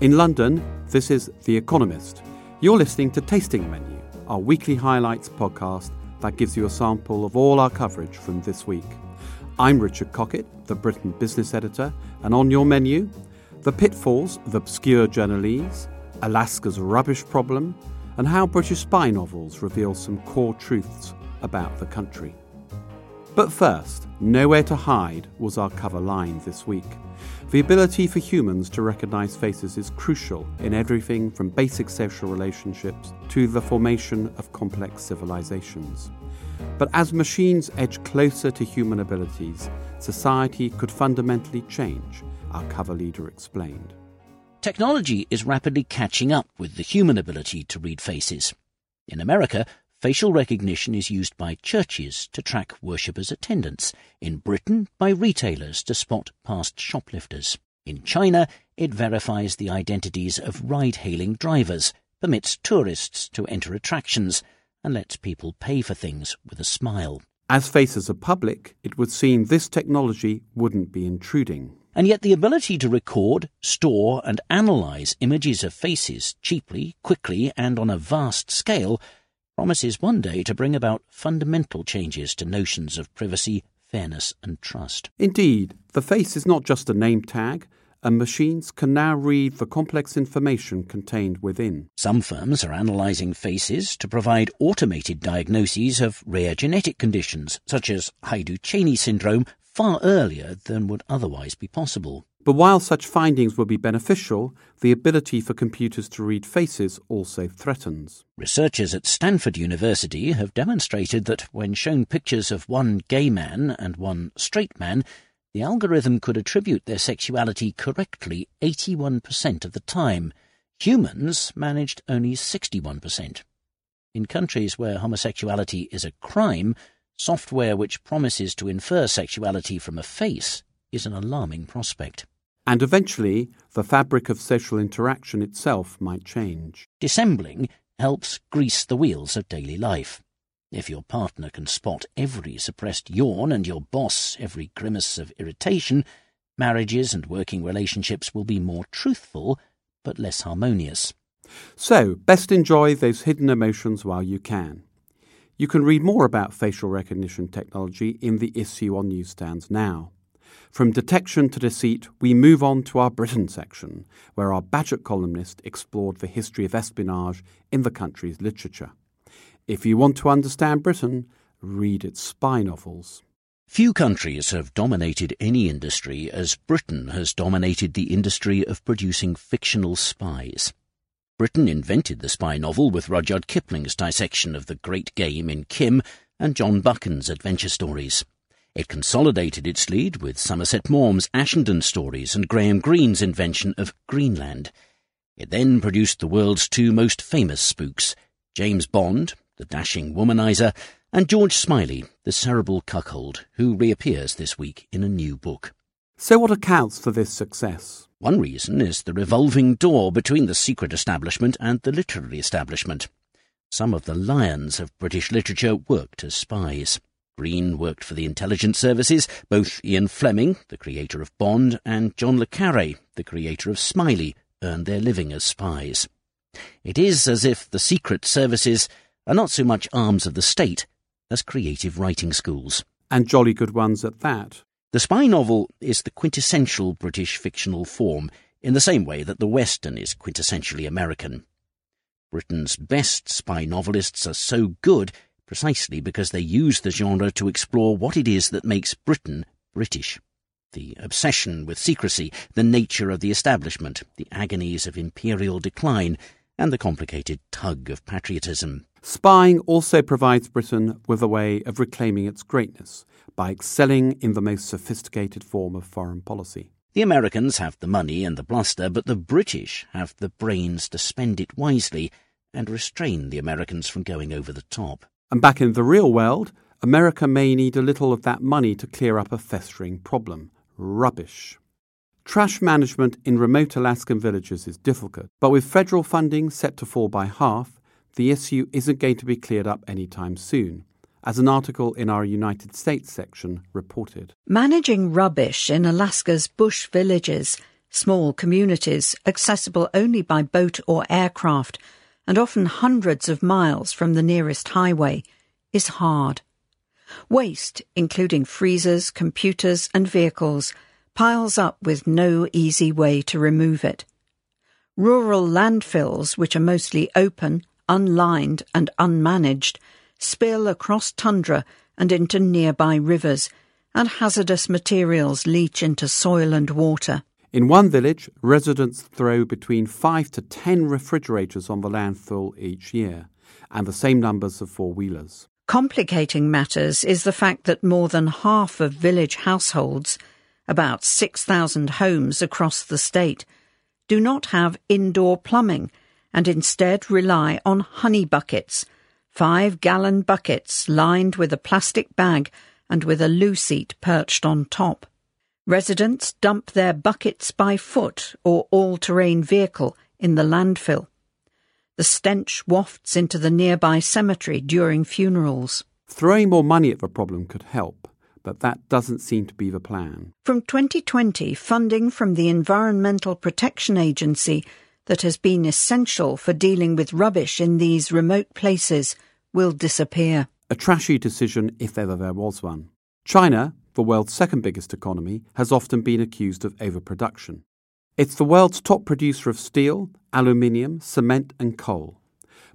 In London, this is The Economist. You're listening to Tasting Menu, our weekly highlights podcast that gives you a sample of all our coverage from this week. I'm Richard Cockett, the Britain business editor, and on your menu, the pitfalls of obscure journalese, Alaska's rubbish problem, and how British spy novels reveal some core truths about the country. But first, Nowhere to Hide was our cover line this week. The ability for humans to recognize faces is crucial in everything from basic social relationships to the formation of complex civilizations. But as machines edge closer to human abilities, society could fundamentally change, our cover leader explained. Technology is rapidly catching up with the human ability to read faces. In America, facial recognition is used by churches to track worshippers' attendance. In Britain, by retailers to spot past shoplifters. In China, it verifies the identities of ride hailing drivers, permits tourists to enter attractions, and lets people pay for things with a smile. As faces are public, it would seem this technology wouldn't be intruding. And yet the ability to record, store, and analyze images of faces cheaply, quickly, and on a vast scale promises one day to bring about fundamental changes to notions of privacy, fairness, and trust. Indeed, the face is not just a name tag, and machines can now read the complex information contained within. Some firms are analysing faces to provide automated diagnoses of rare genetic conditions, such as Hajdu-Cheney syndrome, far earlier than would otherwise be possible. But while such findings will be beneficial, the ability for computers to read faces also threatens. Researchers at Stanford University have demonstrated that when shown pictures of one gay man and one straight man, the algorithm could attribute their sexuality correctly 81% of the time. Humans managed only 61%. In countries where homosexuality is a crime, software which promises to infer sexuality from a face is an alarming prospect. And eventually, the fabric of social interaction itself might change. Dissembling helps grease the wheels of daily life. If your partner can spot every suppressed yawn and your boss every grimace of irritation, marriages and working relationships will be more truthful but less harmonious. So, best enjoy those hidden emotions while you can. You can read more about facial recognition technology in the issue on newsstands now. From detection to deceit, we move on to our Britain section, where our Bagehot columnist explored the history of espionage in the country's literature. If you want to understand Britain, read its spy novels. Few countries have dominated any industry as Britain has dominated the industry of producing fictional spies. Britain invented the spy novel with Rudyard Kipling's dissection of the great game in Kim and John Buchan's adventure stories. It consolidated its lead with Somerset Maugham's Ashenden stories and Graham Greene's invention of Greeneland. It then produced the world's two most famous spooks, James Bond, the dashing womanizer, and George Smiley, the cerebral cuckold, who reappears this week in a new book. So, what accounts for this success? One reason is the revolving door between the secret establishment and the literary establishment. Some of the lions of British literature worked as spies. Greene worked for the intelligence services, both Ian Fleming, the creator of Bond, and John le Carre, the creator of Smiley, earned their living as spies. It is as if the secret services are not so much arms of the state as creative writing schools. And jolly good ones at that. The spy novel is the quintessential British fictional form, in the same way that the Western is quintessentially American. Britain's best spy novelists are so good precisely because they use the genre to explore what it is that makes Britain British. The obsession with secrecy, the nature of the establishment, the agonies of imperial decline, and the complicated tug of patriotism. Spying also provides Britain with a way of reclaiming its greatness by excelling in the most sophisticated form of foreign policy. The Americans have the money and the bluster, but the British have the brains to spend it wisely and restrain the Americans from going over the top. And back in the real world, America may need a little of that money to clear up a festering problem rubbish. Trash management in remote Alaskan villages is difficult, but with federal funding set to fall by half, the issue isn't going to be cleared up anytime soon, as an article in our United States section reported. Managing rubbish in Alaska's bush villages, small communities accessible only by boat or aircraft, and often hundreds of miles from the nearest highway, is hard. Waste, including freezers, computers, and vehicles, piles up with no easy way to remove it. Rural landfills, which are mostly open, unlined, and unmanaged, spill across tundra and into nearby rivers, and hazardous materials leach into soil and water. In one village, residents throw between five to ten refrigerators on the landfill each year, and the same numbers of four wheelers. Complicating matters is the fact that more than half of village households, about 6,000 homes across the state, do not have indoor plumbing and instead rely on honey buckets, five gallon buckets lined with a plastic bag and with a loo seat perched on top. Residents dump their buckets by foot or all terrain vehicle in the landfill. The stench wafts into the nearby cemetery during funerals. Throwing more money at the problem could help, but that doesn't seem to be the plan. From 2020, funding from the Environmental Protection Agency that has been essential for dealing with rubbish in these remote places will disappear. A trashy decision if ever there was one. China, the world's second biggest economy, has often been accused of overproduction. It's the world's top producer of steel, aluminium, cement, and coal.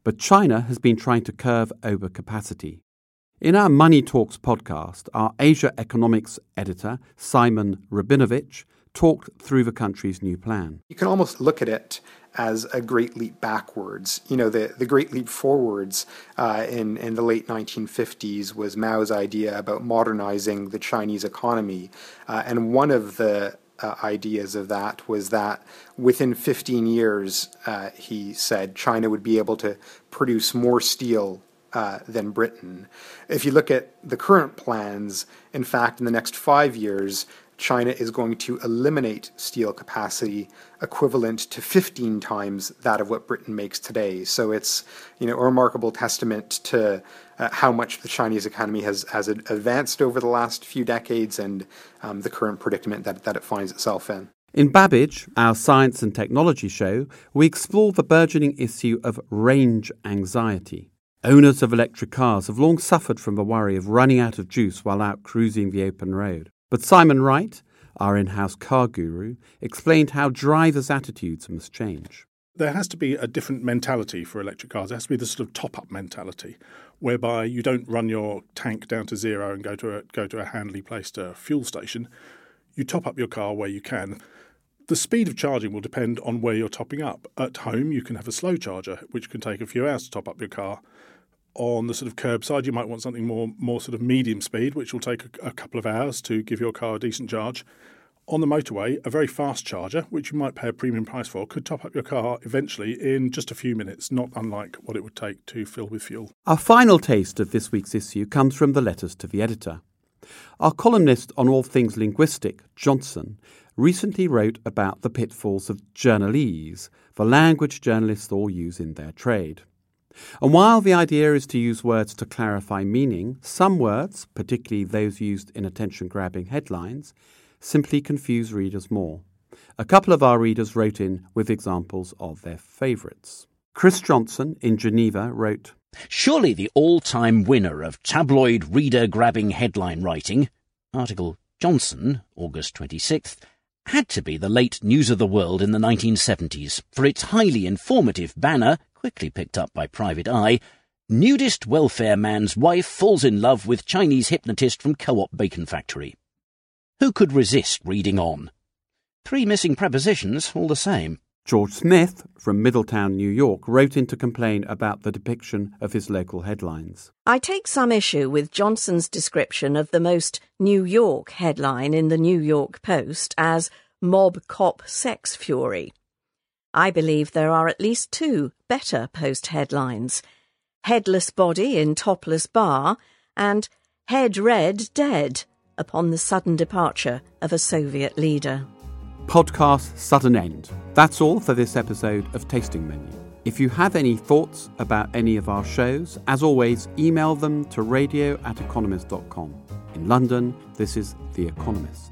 But China has been trying to curb overcapacity. In our Money Talks podcast, our Asia economics editor, Simon Rabinovich, talked through the country's new plan. You can almost look at it as a great leap backwards. You know, the, the great leap forwards uh, in, in the late 1950s was Mao's idea about modernizing the Chinese economy. Uh, and one of the uh, ideas of that was that within 15 years, uh, he said, China would be able to produce more steel uh, than Britain. If you look at the current plans, in fact, in the next five years, China is going to eliminate steel capacity equivalent to 15 times that of what Britain makes today. So it's you know a remarkable testament to uh, how much the Chinese economy has has advanced over the last few decades and um, the current predicament that, that it finds itself in. In Babbage, our science and technology show, we explore the burgeoning issue of range anxiety. Owners of electric cars have long suffered from the worry of running out of juice while out cruising the open road. But Simon Wright, our in house car guru, explained how drivers' attitudes must change. There has to be a different mentality for electric cars. There has to be the sort of top up mentality whereby you don't run your tank down to zero and go to a, go to a handily placed fuel station. You top up your car where you can. The speed of charging will depend on where you're topping up. At home, you can have a slow charger, which can take a few hours to top up your car on the sort of curbside, you might want something more more sort of medium speed, which will take a, a, couple of hours to give your car a decent charge. On the motorway, a very fast charger, which you might pay a premium price for, could top up your car eventually in just a few minutes, not unlike what it would take to fill with fuel. Our final taste of this week's issue comes from the letters to the editor. Our columnist on all things linguistic, Johnson, recently wrote about the pitfalls of journalese, the language journalists all use in their trade. And while the idea is to use words to clarify meaning, some words, particularly those used in attention grabbing headlines, simply confuse readers more. A couple of our readers wrote in with examples of their favourites. Chris Johnson in Geneva wrote Surely the all time winner of tabloid reader grabbing headline writing, article Johnson, August 26th, had to be the late News of the World in the 1970s for its highly informative banner quickly picked up by Private Eye, nudist welfare man's wife falls in love with Chinese hypnotist from Co-op Bacon Factory. Who could resist reading on? Three missing prepositions, all the same. George Smith from Middletown, New York, wrote in to complain about the depiction of his local headlines. I take some issue with Johnson's description of the most New York headline in the New York Post as mob cop sex fury. I believe there are at least two better post headlines Headless Body in Topless Bar and Head Red Dead upon the sudden departure of a Soviet leader podcast Sudden End. That's all for this episode of Tasting Menu. If you have any thoughts about any of our shows, as always, email them to radio at economist.com. In London, this is The Economist.